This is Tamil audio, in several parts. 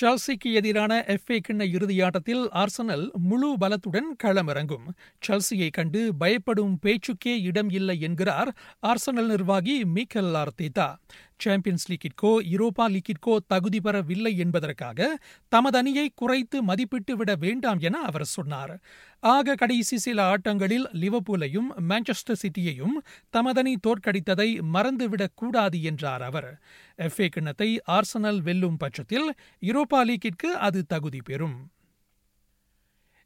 செல்சிக்கு எதிரான எஃப்ஏ கிண்ண இறுதியாட்டத்தில் ஆர்சனல் முழு பலத்துடன் களமிறங்கும். செல்சியை கண்டு பயப்படும் பேச்சுக்கே இடம் இல்லை என்கிறார் ஆர்சனல் நிர்வாகி மீக்கல் ஆர்த்திதா சாம்பியன்ஸ் லீக்கிற்கோ யூரோப்பா லீக்கிற்கோ தகுதி பெறவில்லை என்பதற்காக தமது அணியை குறைத்து மதிப்பிட்டு விட வேண்டாம் என அவர் சொன்னார். ஆக கடைசி சில ஆட்டங்களில் லிவபூலையும் மான்செஸ்டர் சிட்டியையும் தமதனி தோற்கடித்ததை மறந்துவிடக் கூடாது என்றார் அவர். எஃப்ஏ கிண்ணத்தை ஆர்சனல் வெல்லும் பட்சத்தில் யூரோப்பா லீக்கிற்கு அது தகுதி பெறும்.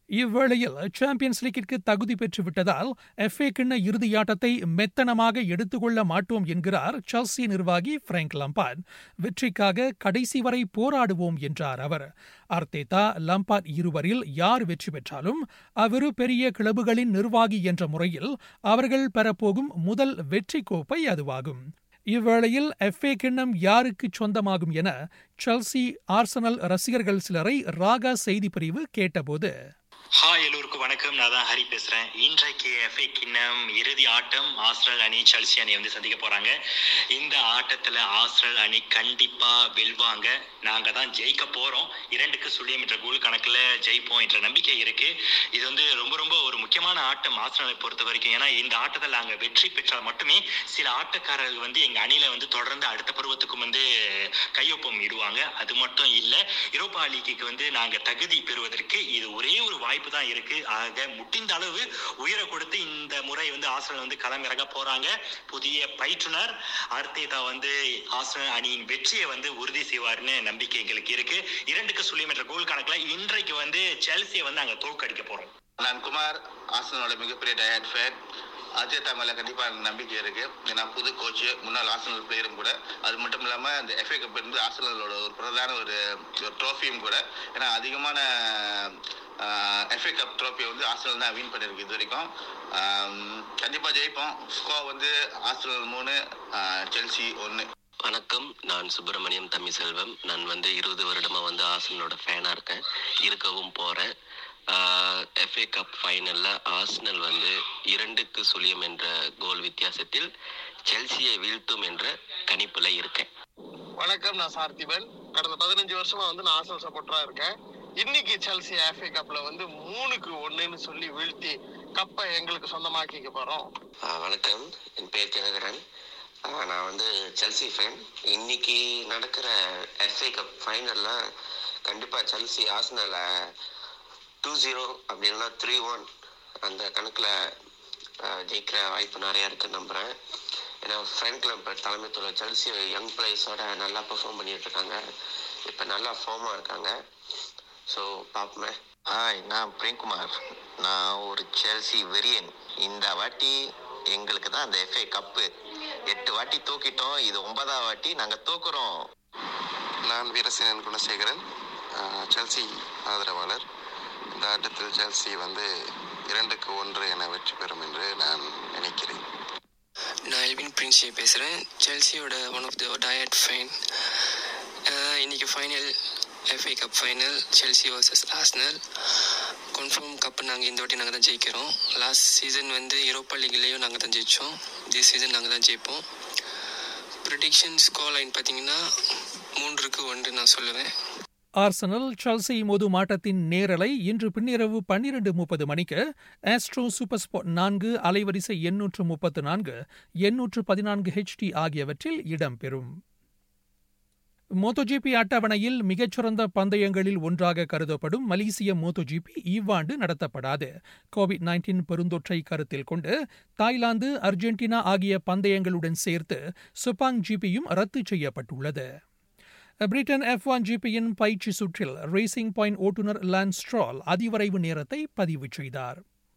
இவ்வேளையில் சாம்பியன்ஸ் லீக்கிற்கு தகுதி பெற்றுவிட்டதால் எஃப் ஏ கிண்ண இறுதியாட்டத்தை மெத்தனமாக எடுத்துக்கொள்ள மாட்டோம் என்கிறார் சல்சி நிர்வாகி பிராங்க் லம்பார்ட் வெற்றிக்காக கடைசி வரை போராடுவோம் என்றார் அவர். அர்த்தேதா லம்பார்ட் இருவரில் யார் வெற்றி பெற்றாலும் அவ்விரு பெரிய கிளப்புகளின் நிர்வாகி என்ற முறையில் அவர்கள் பெறப்போகும் முதல் வெற்றி கோப்பை அதுவாகும். இவ்வேளையில் எஃப்ஏ கிண்ணம் யாருக்கு சொந்தமாகும் என செல்சி ஆர்சனல் ரசிகர்கள் சிலரை ராகா செய்தி பிரிவு கேட்டபோது ஹாய் எல்லோருக்கும் வணக்கம். நான் தான் ஹரி பேசுறேன். இன்றைக்கு எஃப்ஏ கிண்ணம் இறுதி ஆட்டம். ஆஸ்திரல் அணி சல்சி அணி வந்து சந்திக்க போறாங்க. இந்த ஆட்டத்துல ஆஸ்திரல் அணி கண்டிப்பா வெல்வாங்க. நாங்கள் தான் ஜெயிக்க போறோம். இரண்டுக்கு சுழியம் என்ற கோல் கணக்குல ஜெயிப்போம் என்ற நம்பிக்கை இருக்கு. இது வந்து ரொம்ப ரொம்ப ஒரு முக்கியமான ஆட்டம் ஆஸ்திரலை பொறுத்த வரைக்கும். ஏன்னா இந்த ஆட்டத்தில் நாங்கள் வெற்றி பெற்றால் மட்டுமே சில ஆட்டக்காரர்கள் வந்து எங்க அணியில் வந்து தொடர்ந்து அடுத்த பருவத்துக்கும் வந்து கையொப்பம் இடுவாங்க. அது மட்டும் இல்ல யூரோப்பா லீக்கு வந்து நாங்க தகுதி பெறுவதற்கு இது ஒரே ஒரு வாய்ப்பு தான் இருக்கு. ஆக முடிந்த அளவு உயிரை கொடுத்து இந்த முறை வந்து ஆஸ்திரேலியா வந்து களமிறங்க போறாங்க. புதிய பயிற்றுனர் அர்த்தேதா வந்து ஆஸ்திரேலியா அணியின் வெற்றியை வந்து உறுதி செய்வார்னு நம்பிக்கை எங்களுக்கு இருக்கு. இரண்டுக்கு சுழிமன்ற கோல் கணக்குல இன்றைக்கு வந்து செல்சியை வந்து அங்க தோக்கடிக்க போறோம். நான் குமார் ஆசனோட மிகப்பெரிய டயட் ஃபேன் அஜேதா மேல கண்டிப்பா நம்பிக்கை இருக்கு. ஏன்னா புது கோச்சு முன்னாள் ஆசனல் பிளேயரும் கூட. அது மட்டும் இல்லாம அந்த எஃப்ஏ கப் வந்து ஆசனலோட ஒரு பிரதான ஒரு ட்ரோஃபியும் கூட. ஏன்னா அதிகமான எஃப்ஏ கப் ட்ரோஃபி வந்து ஆஸ்திரேலியா தான் வின் பண்ணியிருக்கு இது வரைக்கும் கண்டிப்பாக ஜெயிப்போம். ஸ்கோர் வந்து ஆஸ்திரேலியா மூணு செல்சி ஒன்று வணக்கம். நான் சுப்பிரமணியம் தம்பி செல்வம் நான் வந்து இருபது வருடமாக வந்து ஆசனலோட ஃபேனாக இருக்கேன். இருக்கவும் போகிறேன் எஃப்ஏ கப் ஃபைனலில் ஆஸ்னல் வந்து இரண்டுக்கு சுழியம் என்ற கோல் வித்தியாசத்தில் செல்சியை வீழ்த்தும் என்ற கணிப்பில் இருக்கேன். வணக்கம். நான் பார்த்திபன் கடந்த பதினஞ்சு வருஷமா வந்து நான் ஆசனல் சப்போர்ட்டரா இருக்கேன். இன்னைக்கு செல்சி எஃப்ஏ கப்ல வந்து மூணுக்கு ஒண்ணுன்னு சொல்லி வீழ்த்தி கப்பை எங்களுக்கு சொந்தமாக்கிக்க போறோம். வணக்கம். என் பேர் தினகரன். நான் வந்து செல்சி ஃபேன் இன்னைக்கு நடக்கிற எஃப்ஏ கப் ஃபைனலில் கண்டிப்பாக செல்சி ஆஸ்னலை டூ ஜீரோ அப்படின்னா த்ரீ ஒன் அந்த கணக்கில் ஜெயிக்கிற வாய்ப்பு நிறையா இருக்குன்னு நம்புகிறேன் ஏன்னா ஃப்ரெண்ட் கிளப் தலைமைத்துள்ள செல்சி யங் பிளேயர்ஸோட நல்லா பெர்ஃபார்ம் பண்ணிட்டு இருக்காங்க. இப்போ நல்லா ஃபார்மாக இருக்காங்க. ஸோ பார்ப்போமே ஹாய் நான் பிரேம்குமார். நான் ஒரு செல்சி வெரியன் இந்த வாட்டி எங்களுக்கு தான் அந்த எஃப்ஏ கப்பு எட்டு வாட்டி தூக்கிட்டோம். இது ஒன்பதாம் வாட்டி நாங்கள் தூக்குறோம். நான் வீரசேனன் குணசேகரன். செல்சி ஆதரவாளர். இந்த ஆட்டத்தில் செல்சி வந்து இரண்டுக்கு ஒன்று என வெற்றி பெறும் என்று நான் நினைக்கிறேன். நான் எல்வின் பிரின்சி பேசுகிறேன் செல்சியோட ஒன் ஆஃப் த டயட் ஃபைன் இன்னைக்கு final FA cup final Chelsea versus Arsenal confirm cup நாங்கள் இந்த வாட்டி நாங்கள் தான் ஜெயிக்கிறோம். லாஸ்ட் சீசன் வந்து யூரோப்பா லீக்லேயும் நாங்கள் தான் ஜெயித்தோம் திஸ் சீசன் நாங்கள் தான் ஜெயிப்போம். ப்ரிடிக்ஷன் ஸ்கோர் லைன் பார்த்தீங்கன்னா மூன்றுக்கு ஒன்று நான் சொல்லுவேன். ஆர்சனல் செல்சி மோதும் ஆட்டத்தின் நேரலை இன்று பின்னிரவு பன்னிரண்டு முப்பது மணிக்கு ஆஸ்ட்ரோ சூப்பர் ஸ்பாட் நான்கு அலைவரிசை எண்ணூற்று முப்பத்து நான்கு எண்ணூற்று பதினான்கு ஹெச்டி ஆகியவற்றில் இடம்பெறும் மோட்டோஜிபி அட்டவணையில் மிகச்சிறந்த பந்தயங்களில் ஒன்றாக கருதப்படும் மலேசிய மோட்டோஜிபி இவ்வாண்டு நடத்தப்படாது. கோவிட் நைன்டீன் பெருந்தொற்றை கருத்தில் கொண்டு தாய்லாந்து அர்ஜென்டினா ஆகிய பந்தயங்களுடன் சேர்த்து சுபாங் ஜிபியும் ரத்து செய்யப்பட்டுள்ளது. பிரிட்டன் எஃப் ஒன் ஜிபியின் பயிற்சி சுற்றில் ரேசிங் பாயிண்ட் ஓட்டுநர் லான் ஸ்ட்ரால் நேரத்தை பதிவு செய்தார்.